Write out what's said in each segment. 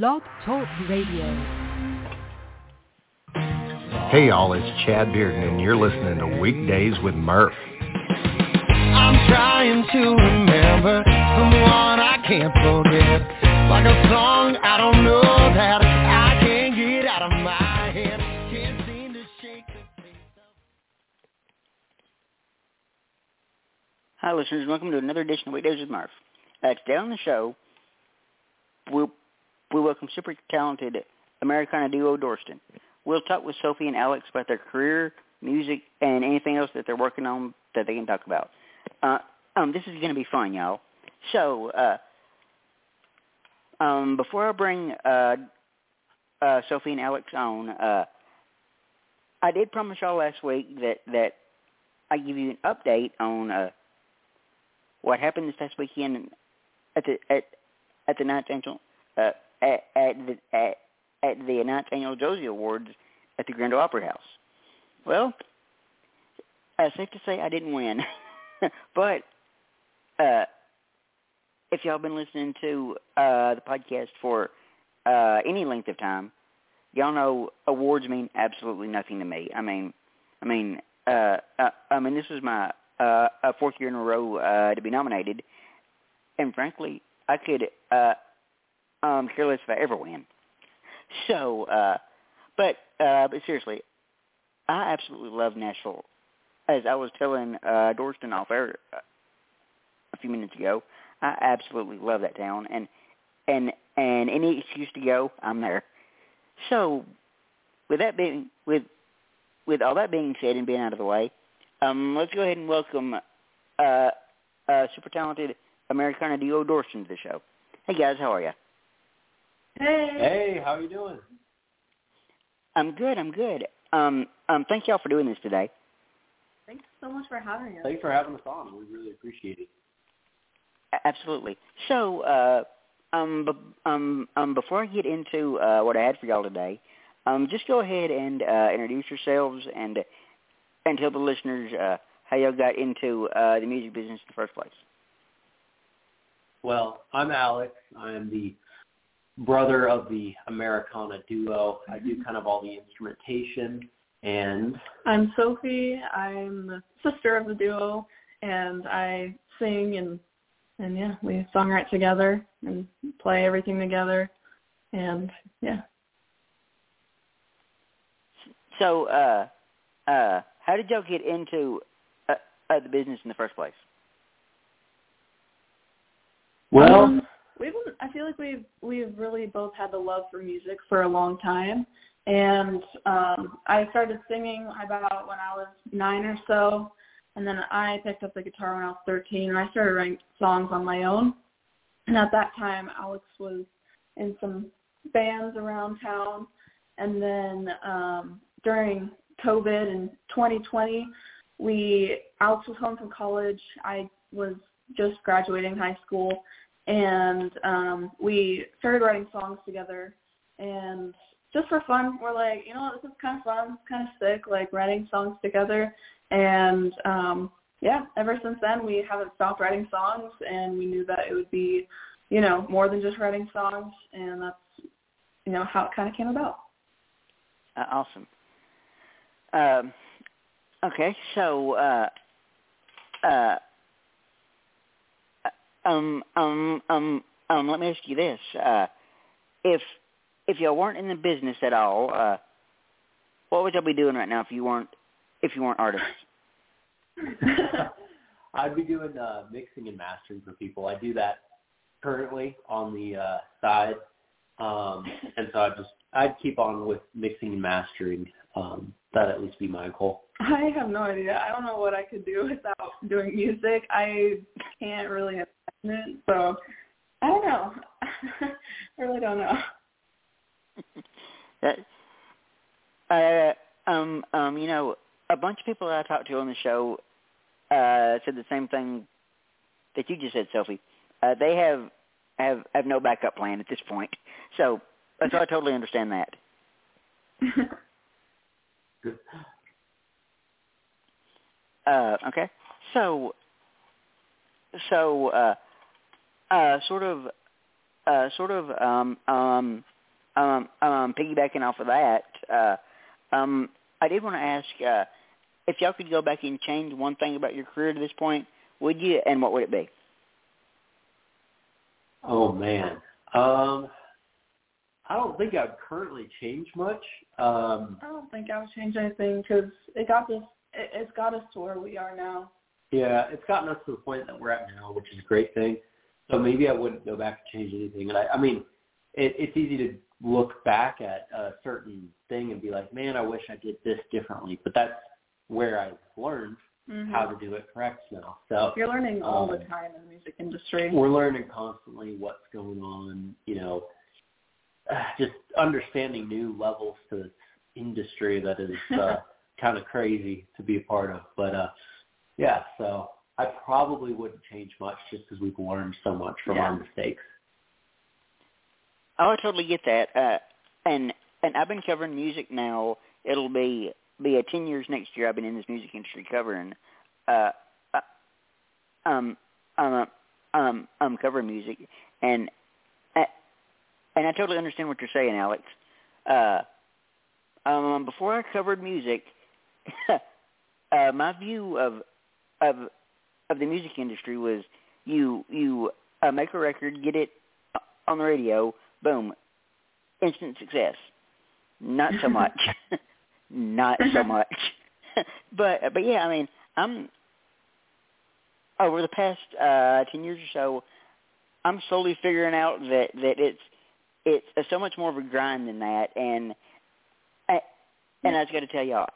Blog Talk Radio. Hey y'all, it's Chad Bearden and you're listening to Weekdays with Murph. I'm trying to remember someone I can't forget. Like a song I don't know that I can't get out of my head. Can't seem to shake the taste of... Hi, listeners. Welcome to another edition of Weekdays with Murph. Uh, today on the show, we we welcome super talented Americana duo Dorsten. We'll talk with Sophie and Alex about their career, music, and anything else that they're working on that they can talk about. Uh, um, this is going to be fun, y'all. So, uh, um, before I bring uh, uh, Sophie and Alex on, uh, I did promise y'all last week that that I give you an update on uh, what happened this past weekend at the at at the ninth annual uh, at at the at, at the ninth annual Josie Awards at the Grand Opry House. Well, uh, safe to say I didn't win, but uh, if y'all been listening to uh, the podcast for uh, any length of time, y'all know awards mean absolutely nothing to me. I mean, I mean, uh, uh, I mean, this is my uh, fourth year in a row uh, to be nominated, and frankly, I could uh, um, care less if I ever win. So, uh, but uh, but seriously, I absolutely love Nashville. As I was telling uh, Dorsten off air uh, a few minutes ago, I absolutely love that town, and and and any excuse to go, I'm there. So, with that being with with all that being said and being out of the way, um, let's go ahead and welcome uh, uh, super talented Americana duo Dorsten to the show. Hey guys, how are you? Hey. Hey, how you doing? I'm good. I'm good. Um, um, thank y'all for doing this today. Thanks so much for having us. Thanks for having us on. We really appreciate it. A- Absolutely. So, uh, um, b- um, um, before I get into uh, what I had for y'all today, um, just go ahead and uh, introduce yourselves and and tell the listeners uh, how y'all got into uh, the music business in the first place. Well, I'm Alex. I am the brother of the Americana duo. I do kind of all the instrumentation and I'm Sophie. I'm the sister of the duo, and I sing and and yeah, we songwrite together and play everything together, and yeah. So, uh, uh, how did y'all get into uh, uh, the business in the first place? well, Um, we've been, I feel like we've we've really both had the love for music for a long time, and um, I started singing about when I was nine or so, and then I picked up the guitar when I was thirteen, and I started writing songs on my own. And at that time, Alex was in some bands around town, and then um, during COVID in 2020, we Alex was home from college. I was just graduating high school, and um, we started writing songs together. And just for fun, we're like, you know, this is kind of fun, kind of sick, like writing songs together. And um, yeah, ever since then, we haven't stopped writing songs, and we knew that it would be, you know, more than just writing songs, and that's, you know, how it kind of came about. Uh, awesome. Um, okay, so uh, uh, um, um, um, um, let me ask you this: uh, if if y'all weren't in the business at all, uh, what would y'all be doing right now if you weren't if you weren't artists? I'd be doing uh, mixing and mastering for people. I do that currently on the uh, side, um, and so I just I'd keep on with mixing and mastering. Um, that at least be my goal. I have no idea. I don't know what I could do without doing music. I can't really so I don't know. I really don't know. that, uh, um, um, you know, a bunch of people that I talked to on the show uh, said the same thing that you just said, Sophie. Uh, they have have have no backup plan at this point, so so I totally understand that. Uh, okay, so so uh, uh, sort of uh, sort of um, um, um, um, piggybacking off of that, uh, um, I did want to ask uh, if y'all could go back and change one thing about your career to this point, would you, and what would it be? Oh man, um, I don't think I've currently changed much. Um, I don't think I would change anything because it got us. It, it's got us to where we are now. Yeah, it's gotten us to the point that we're at now, which is a great thing. So maybe I wouldn't go back and change anything. And I, I mean, it, it's easy to look back at a certain thing and be like, man, I wish I did this differently. But that's where I've learned Mm-hmm. how to do it correct now. So You're learning all the um, time in the music industry. we're learning constantly what's going on, you know, just understanding new levels to this industry that is uh, kind of crazy to be a part of. But uh, yeah, so I probably wouldn't change much just because we've learned so much from Yeah. our mistakes. Oh, I totally get that. Uh, and and I've been covering music now. It'll be be uh, ten years next year. I've been in this music industry covering, uh, uh um, um, um, um, covering music, and uh, and I totally understand what you're saying, Alex. Uh, um, before I covered music, uh, my view of of of the music industry was you you uh, make a record, get it on the radio, boom, instant success. Not so much. Not so much. but but yeah, I mean, I'm over the past uh 10 years or so, I'm slowly figuring out that that it's it's uh, so much more of a grind than that and I, and I just got to tell y'all,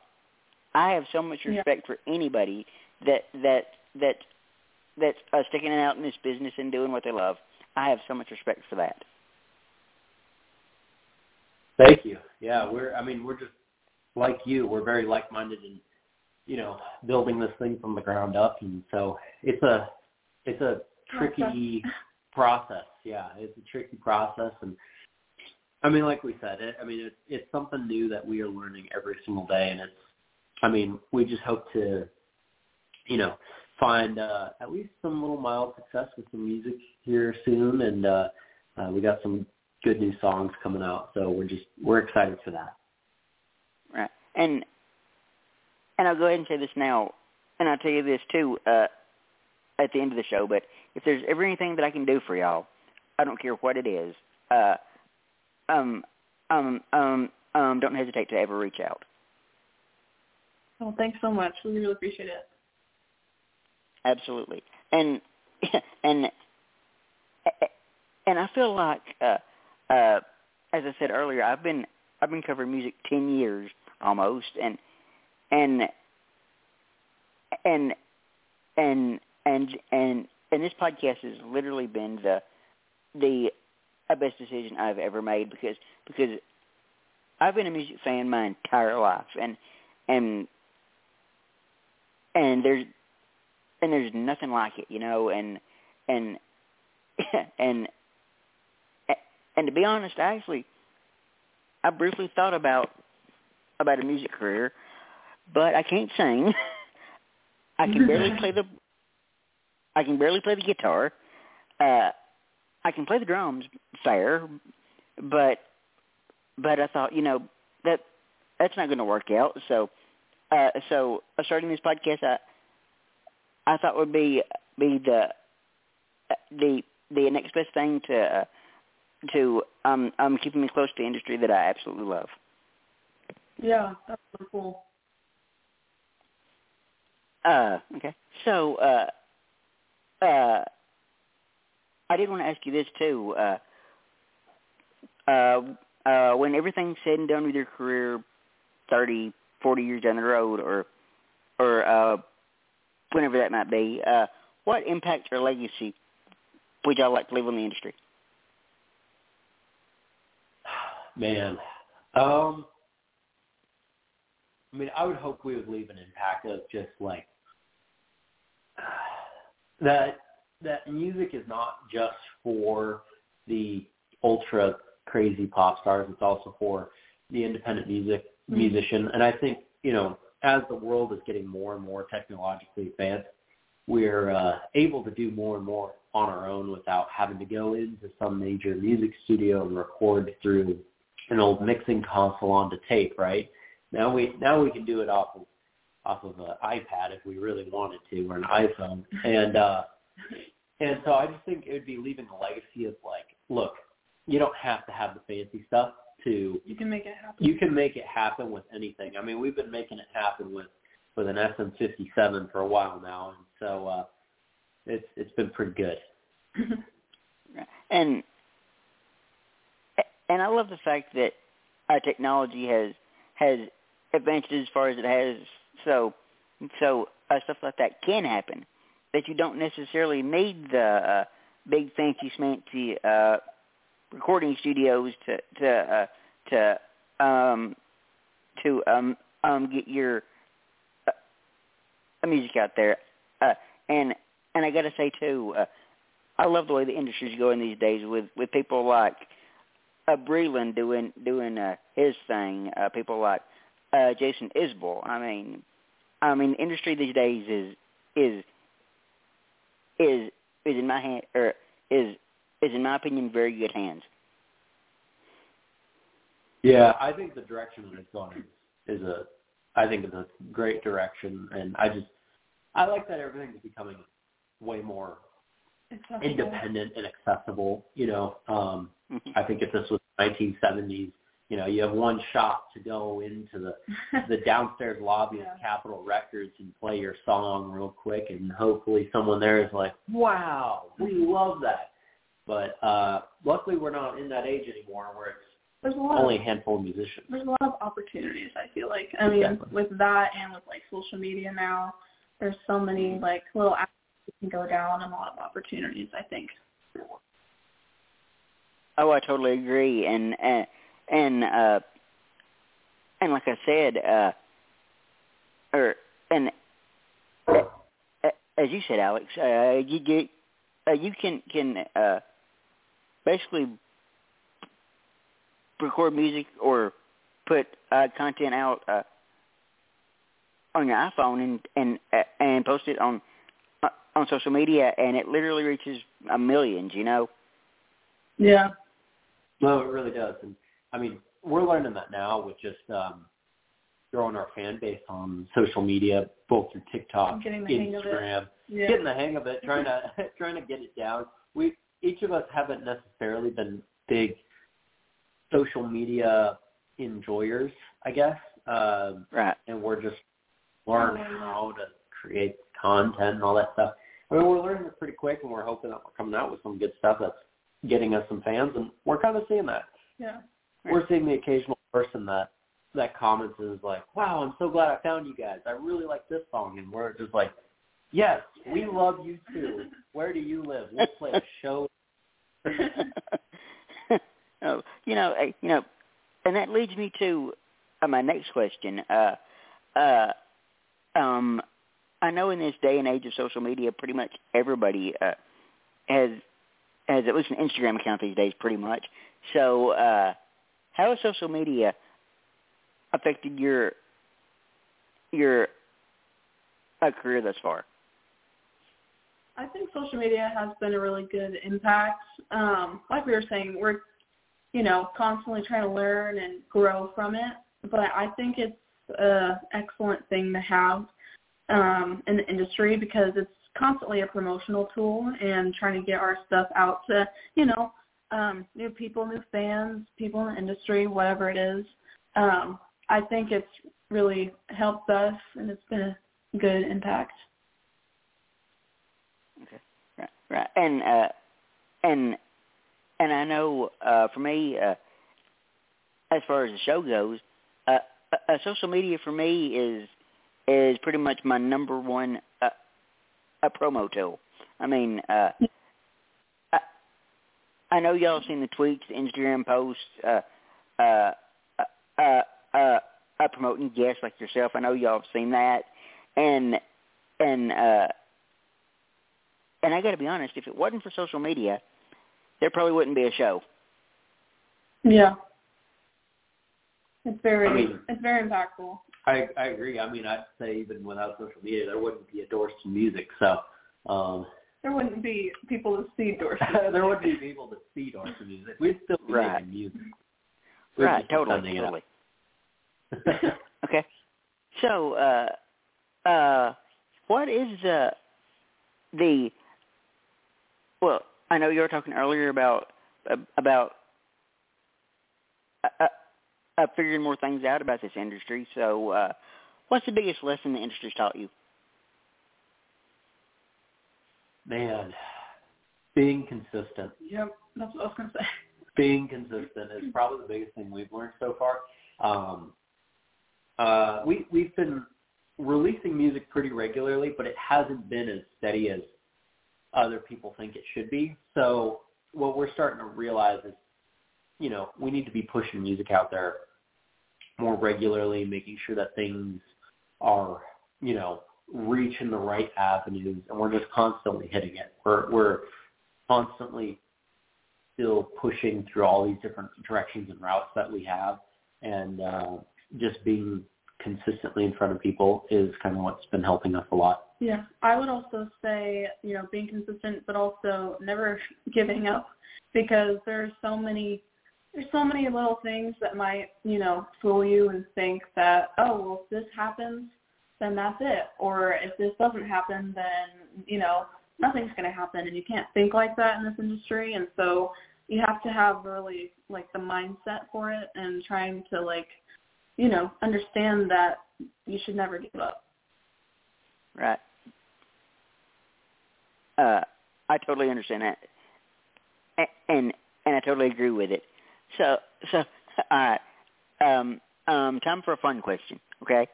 I have so much Yeah. respect for anybody that that that that that's uh, sticking it out in this business and doing what they love. I have so much respect for that. Thank you. Yeah, we're. I mean, we're just like you. We're very like-minded in, you know, building this thing from the ground up, and so it's a it's a tricky process. Yeah, it's a tricky process, and I mean, like we said, it, I mean, it's it's something new that we are learning every single day, and it's. I mean, we just hope to, you know, find uh, at least some little mild success with some music here soon, and uh, uh, we got some good new songs coming out, so we're just we're excited for that. Right. And and I'll go ahead and say this now, and I'll tell you this too uh, at the end of the show. But if there's ever anything that I can do for y'all, I don't care what it is. Uh, um, um, um, um, don't hesitate to ever reach out. Well, thanks so much. We really appreciate it. Absolutely. And and and I feel like, uh, uh, as I said earlier, I've been I've been covering music ten years almost, and and and and and and and this podcast has literally been the the uh, best decision I've ever made because because I've been a music fan my entire life, and and and there's and there's nothing like it, you know, and and and and to be honest, I actually I briefly thought about about a music career, but I can't sing. I can barely play the I can barely play the guitar. Uh I can play the drums fair, but but I thought, you know, that that's not going to work out. So uh so uh, starting this podcast I I thought would be be the the the next best thing to uh, to um um keeping me close to the industry that I absolutely love. Yeah, that's really cool. Uh okay. So uh uh I did want to ask you this too. Uh uh uh when everything's said and done with your career thirty, forty years down the road or or uh whenever that might be, uh what impact or legacy would y'all like to leave on the industry? Man, um, I mean, I would hope we would leave an impact of just like that. That music is not just for the ultra crazy pop stars. It's also for the independent music Mhm. musician. And I think you know, as the world is getting more and more technologically advanced, we're uh, able to do more and more on our own without having to go into some major music studio and record through an old mixing console onto tape, right? Now we now we can do it off of off of an iPad if we really wanted to, or an iPhone, and uh, and so I just think it would be leaving a legacy of like, look, you don't have to have the fancy stuff to. You can make it happen. You can make it happen with anything. I mean, we've been making it happen with with an SM57 for a while now, and so uh, it's it's been pretty good. and and I love the fact that our technology has has advanced as far as it has. So so uh, stuff like that can happen. That you don't necessarily need the uh, big fancy smancy uh, recording studios to to uh, to um, to um, um, get your uh, music out there. Uh, and and I got to say too, uh, I love the way the industry's going these days with with people like uh, Breland doing doing uh, his thing. Uh, people like uh, Jason Isbell. I mean, I mean, industry these days is is is is in my hand or is is in my opinion very good hands. Yeah, I think the direction that it's going is, is a I think it's a great direction, and I just I like that everything's becoming way more Accessible. independent and accessible. You know, um, Mm-hmm. I think if this was 1970s, you know, you have one shot to go into the the downstairs lobby Yeah. of Capitol Records and play your song real quick, and hopefully someone there is like, "Wow, we love that." But uh luckily, we're not in that age anymore, where it's There's a lot only a handful of musicians. there's a lot of opportunities. I feel like I mean Exactly. with that and with like social media now, there's so many like little apps you can go down and a lot of opportunities. I think. Oh, I totally agree, and and and uh, and like I said, uh, or and uh, as you said, Alex, uh, you get uh, you can can uh, basically record music or put uh, content out uh, on your iPhone and and uh, and post it on uh, on social media, and it literally reaches a millions. You know. Yeah. No, it really does. And I mean, we're learning that now with just um, growing our fan base on social media, both through TikTok, Getting the hang of it. Instagram, Yeah. getting the hang of it, trying to trying to get it down. We each of us haven't necessarily been big social media enjoyers, I guess, um, Right. and we're just learning how to create content and all that stuff. I mean, we're learning it pretty quick, and we're hoping that we're coming out with some good stuff that's getting us some fans, and we're kind of seeing that. Yeah. We're seeing the occasional person that that comments and is like, "Wow, I'm so glad I found you guys. I really like this song," and we're just like, "Yes, we love you too. Where do you live? We'll play a show." oh, you know, eh, you know, and that leads me to uh, my next question. Uh, uh, um, I know in this day and age of social media, pretty much everybody uh, has has at least an Instagram account these days, pretty much. So, uh, how has social media affected your your uh, career thus far? I think social media has been a really good impact. Um, like we were saying, we're, you know, constantly trying to learn and grow from it. But I think it's an excellent thing to have um, in the industry because it's constantly a promotional tool and trying to get our stuff out to, you know, um, new people, new fans, people in the industry, whatever it is. Um, I think it's really helped us and it's been a good impact. Right, and uh, and and I know uh, for me, uh, as far as the show goes, uh, uh, uh, social media for me is is pretty much my number one uh, a promo tool. I mean, uh, I, I know y'all seen the tweets, the Instagram posts, uh, uh, uh, uh, uh, uh, promoting guests like yourself. I know y'all have seen that, and and uh, and I got to be honest, if it wasn't for social media, there probably wouldn't be a show. Yeah. It's very I mean- it's very impactful. I I agree. I mean, I'd say even without social media, there wouldn't be a Dorsten music. So Um, there wouldn't be people to see Dorsten. there wouldn't be people to see Dorsten music. We'd still be Right. making music. We'd right, just be totally, sending it out. totally. Okay. So, uh, uh, what is uh, the? Well, I know you were talking earlier about about uh, uh, uh, figuring more things out about this industry. So, uh, what's the biggest lesson the industry's taught you? Man, being consistent. Yep, that's what I was gonna say. being consistent is probably the biggest thing we've learned so far. Um, uh, we we've been releasing music pretty regularly, but it hasn't been as steady as other people think it should be. So what we're starting to realize is, you know, we need to be pushing music out there more regularly, making sure that things are, you know, reaching the right avenues, and we're just constantly hitting it. We're we're constantly still pushing through all these different directions and routes that we have and uh, just being consistently in front of people is kind of what's been helping us a lot. Yeah, I would also say, you know, being consistent, but also never giving up, because there's so many, there's so many little things that might, you know, fool you and think that, oh, well, if this happens, then that's it, or if this doesn't happen, then you know, nothing's going to happen, and you can't think like that in this industry, and so you have to have really like the mindset for it and trying to like, you know, understand that you should never give up. Right. Uh, I totally understand that, A- and and I totally agree with it. So so all right. Um, um, time for a fun question, okay?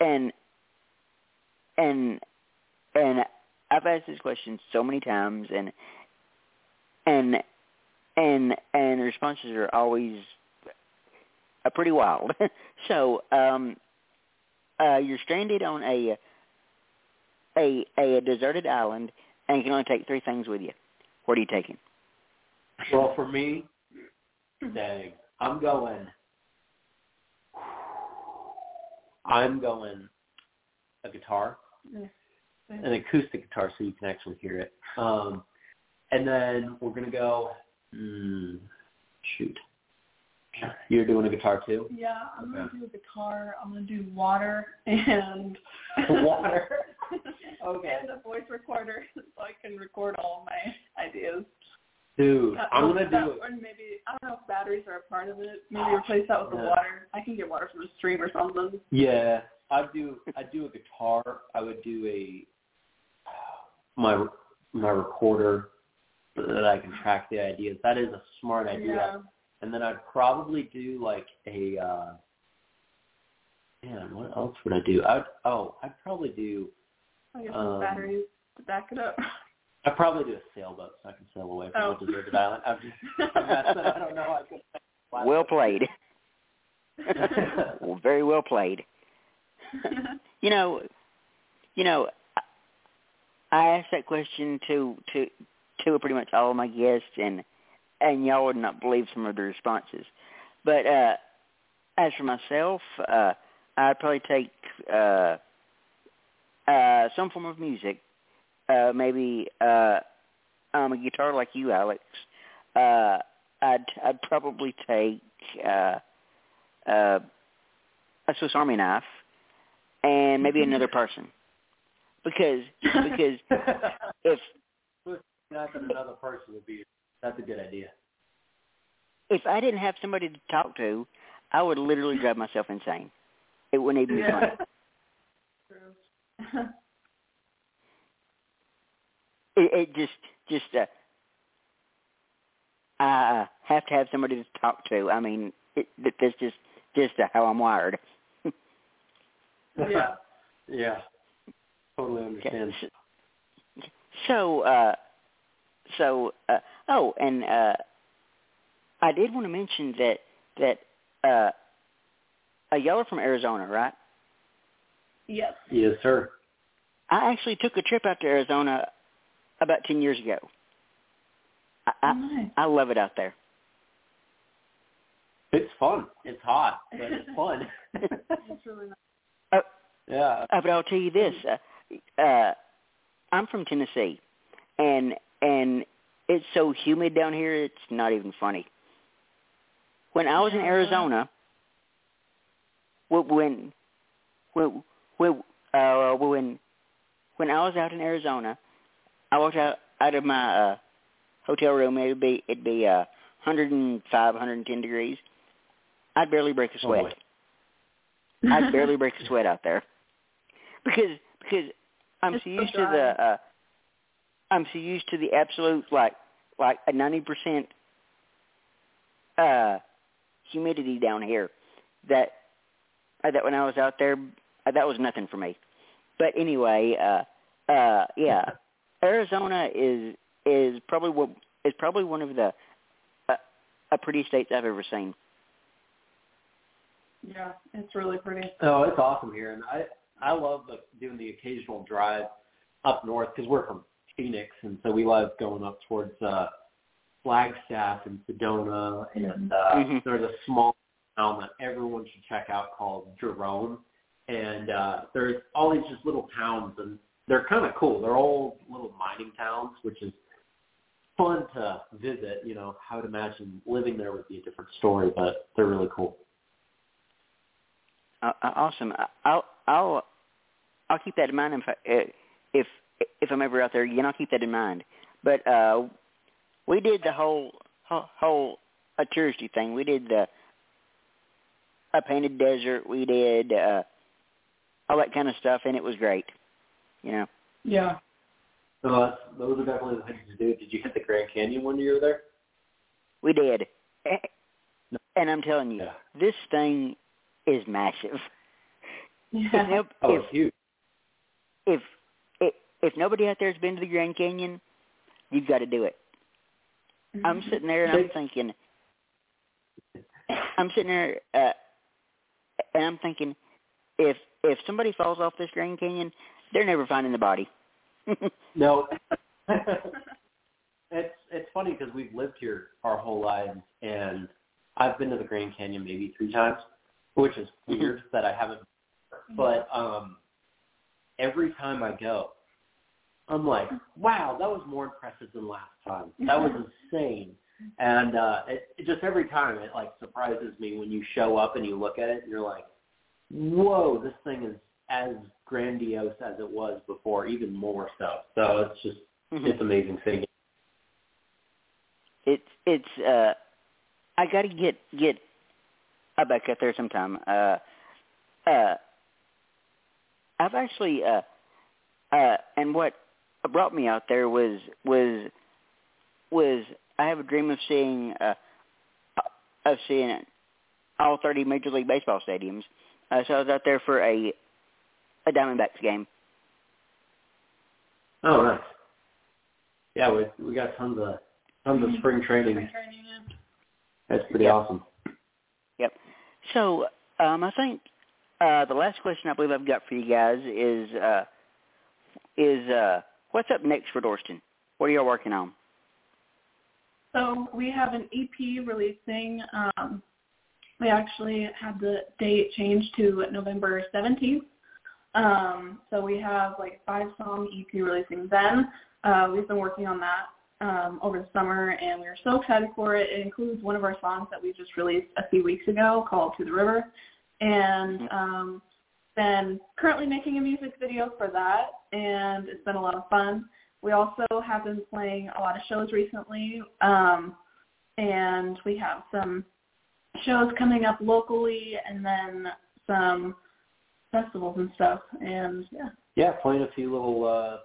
And and and I've asked this question so many times, and and and and the responses are always uh, pretty wild. so um, uh, you're stranded on a a a deserted island, and you can only take three things with you. What are you taking? Well, for me, dang, I'm going. I'm going a guitar, an acoustic guitar, so you can actually hear it. Um, and then we're gonna go. Hmm, shoot, you're doing a guitar too. Yeah, I'm Okay. gonna do a guitar. I'm gonna do water and Water. Okay. and a voice recorder so I can record all my ideas. Dude, Uh, I'm gonna that- do. Or maybe I don't know if batteries are a part of it. Maybe replace that with the water. I can get water from a stream or something. Yeah, I'd do. I'd do a guitar. I would do a my my recorder so that I can track the ideas. That is a smart idea. Yeah. And then I'd probably do like a. uh Man, what else would I do? I'd oh, I'd probably do. I guess Um, batteries to back it up. I'd probably do a sailboat so I can sail away from Oh. the deserted island. I'm just. I'm not, I don't know. I could. Well played. well, very well played. You know, you know, I- I asked that question to to to pretty much all of my guests, and and y'all would not believe some of the responses. But uh as for myself, uh I'd probably take uh uh some form of music, uh maybe uh um a guitar like you, Alex. Uh I'd I'd probably take uh uh a Swiss Army knife and maybe another person. Because because if not that another person would be. That's a good idea. if I didn't have somebody to talk to, I would literally drive myself insane. It wouldn't even be funny. True. It, it just just uh, I have to have somebody to talk to. I mean, it, it, that's just just uh, how I'm wired. yeah. yeah. Totally understand. So, uh, so, uh, oh, and uh, I did want to mention that that uh, uh, y'all are from Arizona, right? Yes. Yes, sir. I actually took a trip out to Arizona about ten years ago. I, I, nice. I love it out there. It's fun. It's hot, but it's fun. It's really nice. Uh, yeah. uh, but I'll tell you this: uh, uh, I'm from Tennessee, and and it's so humid down here. It's not even funny. When I was in Arizona, when when when uh when when I was out in Arizona, I walked out out of my uh hotel room. It'd be it'd be uh 105, 110 degrees. I'd barely break a sweat. Oh, I'd barely break a sweat out there because because I'm It's so used to the uh I'm so used to the absolute like like a ninety percent uh humidity down here that uh, that when I was out there uh, that was nothing for me. But anyway, uh uh yeah, Arizona is is probably what is probably one of the uh, uh, pretty states I've ever seen. Yeah, it's really pretty. Oh, it's awesome here, and I I love the, doing the occasional drive up north because we're from Phoenix, and so we love going up towards uh, Flagstaff and Sedona, and uh, Mhm. there's a small town that everyone should check out called Jerome, and uh, there's all these just little towns, and they're kind of cool. They're all little mining towns, which is fun to visit. You know, I would imagine living there would be a different story, but they're really cool. Uh, uh, awesome. I'll I'll I'll keep that in mind if I, uh, if if I'm ever out there again. I'll keep that in mind. But uh, we did the whole whole, whole a touristy thing. We did the a painted desert. We did uh, all that kind of stuff, and it was great. You know. Yeah. So that's, those are definitely the things to do. Did you hit the Grand Canyon when you were there? We did. And I'm telling you, Yeah. this thing is massive. Yeah. no- Oh, if, it's huge. if if nobody out there has been to the Grand Canyon, you've got to do it. I'm sitting there and I'm thinking, I'm sitting there uh, and I'm thinking, if if somebody falls off this Grand Canyon, they're never finding the body. No. it's it's funny because we've lived here our whole lives, and I've been to the Grand Canyon maybe three times, which is weird that I haven't. But um, every time I go, I'm like, wow, that was more impressive than last time. That was insane. And uh, it, it just every time it like surprises me when you show up and you look at it and you're like, whoa, this thing is as grandiose as it was before, even more so. So it's just it's amazing seeing it. it's it's uh I gotta get get I back out there sometime. Uh uh I've actually uh uh and what brought me out there was was was I have a dream of seeing uh of seeing all thirty major league baseball stadiums. Uh, so I was out there for a a Diamondbacks game. Oh, nice. Yeah, we we got tons of tons of spring training. Spring training. That's pretty Yeah. awesome. Yep. So um, I think uh, the last question I believe I've got for you guys is uh, is uh, what's up next for Dorsten? What are y'all working on? So we have an EP releasing. Um, we actually had the date changed to November 17th. Um, so we have like five song EP releasing then. Uh, we've been working on that um, over the summer, and we are so excited for it. It includes one of our songs that we just released a few weeks ago called "To the River," and um, been currently making a music video for that, and it's been a lot of fun. We also have been playing a lot of shows recently, um, and we have some shows coming up locally, and then some festivals and stuff. And yeah, Yeah, playing a few little uh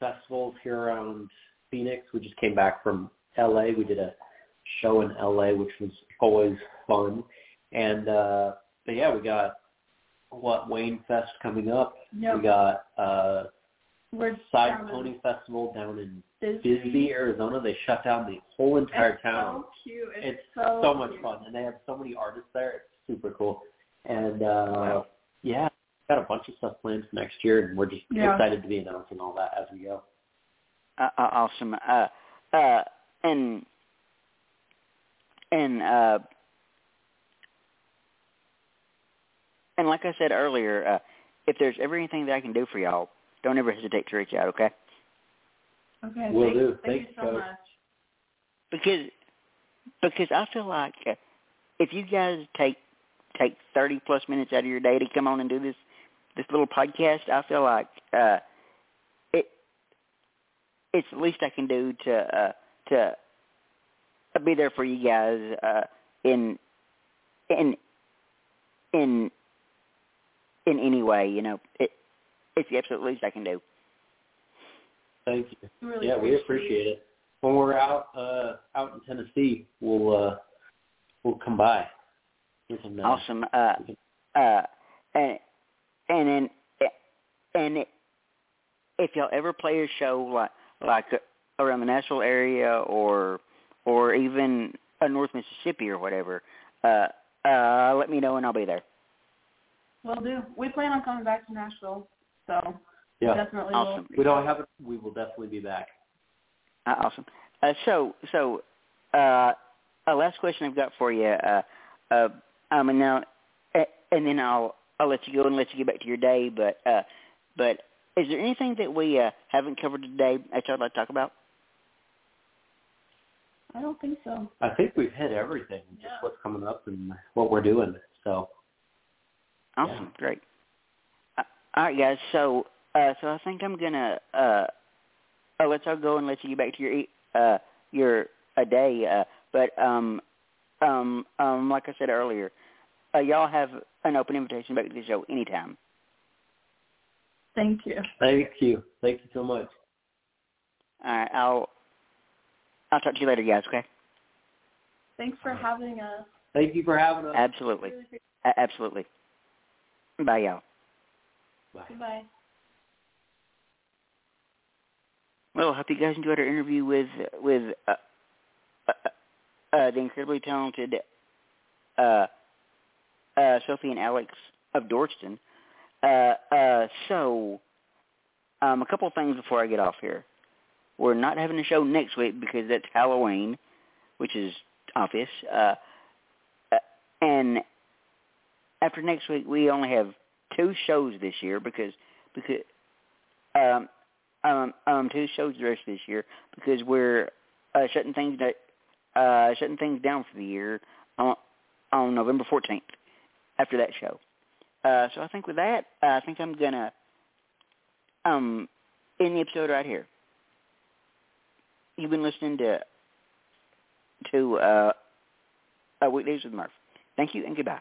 festivals here around Phoenix. We just came back from LA. We did a show in LA which was always fun. And uh but yeah, we got what Wayne Fest coming up. Yep. We got uh we're Side down in Pony Festival down in Bisbee. Bisbee, Arizona. They shut down the whole entire It's town. So cute. It's, It's so, so much cute. fun, and they have so many artists there. It's super cool. And uh Wow. yeah, got a bunch of stuff planned for next year, and we're just Yeah. excited to be announcing all that as we go. Uh, uh, awesome. Uh, uh, and and uh, and like I said earlier, uh, if there's ever anything that I can do for y'all, don't ever hesitate to reach out. Okay. Okay. Will thank, do. Thank Thanks, you so Coach. much. because because I feel like uh, if you guys take take thirty plus minutes out of your day to come on and do this this little podcast, I feel like uh, it it's the least I can do to uh, to be there for you guys uh, in in in in any way. You know, it it's the absolute least I can do. Thank you. Really yeah, we appreciate it. When we're out uh out in Tennessee, we'll uh we'll come by. We can, uh, Awesome. Uh, uh, and and then and if y'all ever play a show like like around the Nashville area or or even uh, North Mississippi or whatever, uh, uh, let me know and I'll be there. Will do. We plan on coming back to Nashville, so Yeah. definitely Awesome. will. We don't have it. We will definitely be back. Uh, awesome. Uh, so so uh, a last question I've got for you. Uh, uh, um, and now uh, and then I'll I'll let you go and let you get back to your day. But uh, but is there anything that we uh, haven't covered today that y'all would like to talk about? I don't think so. I think we've hit everything. Just Yeah. what's coming up and what we're doing. So Awesome, great. All right, guys. So, uh, so I think I'm gonna uh, uh, let's all go and let you get back to your e- uh, your a day. Uh, but um, um, um, like I said earlier, uh, y'all have an open invitation back to the show anytime. Thank you. thank you. Thank you so much. All right, I'll I'll talk to you later, guys. Okay? Thanks for having us. Thank you for having us. Absolutely, Really a- absolutely. Bye, y'all. Bye. Goodbye. Well, I hope you guys enjoyed our interview with with uh, uh, uh, the incredibly talented uh, uh, Sophie and Alex of Dorsten. Uh, uh, so, um, a couple of things before I get off here. We're not having a show next week because that's Halloween, which is obvious. Uh, uh, and after next week, we only have two shows this year because because um, um, um, two shows the rest of this year because we're uh, shutting things da- uh, shutting things down for the year on on November 14th after that show. Uh, so I think with that, uh, I think I'm gonna um end the episode right here. You've been listening to to uh, uh, Weekdays with Murph. Thank you and goodbye.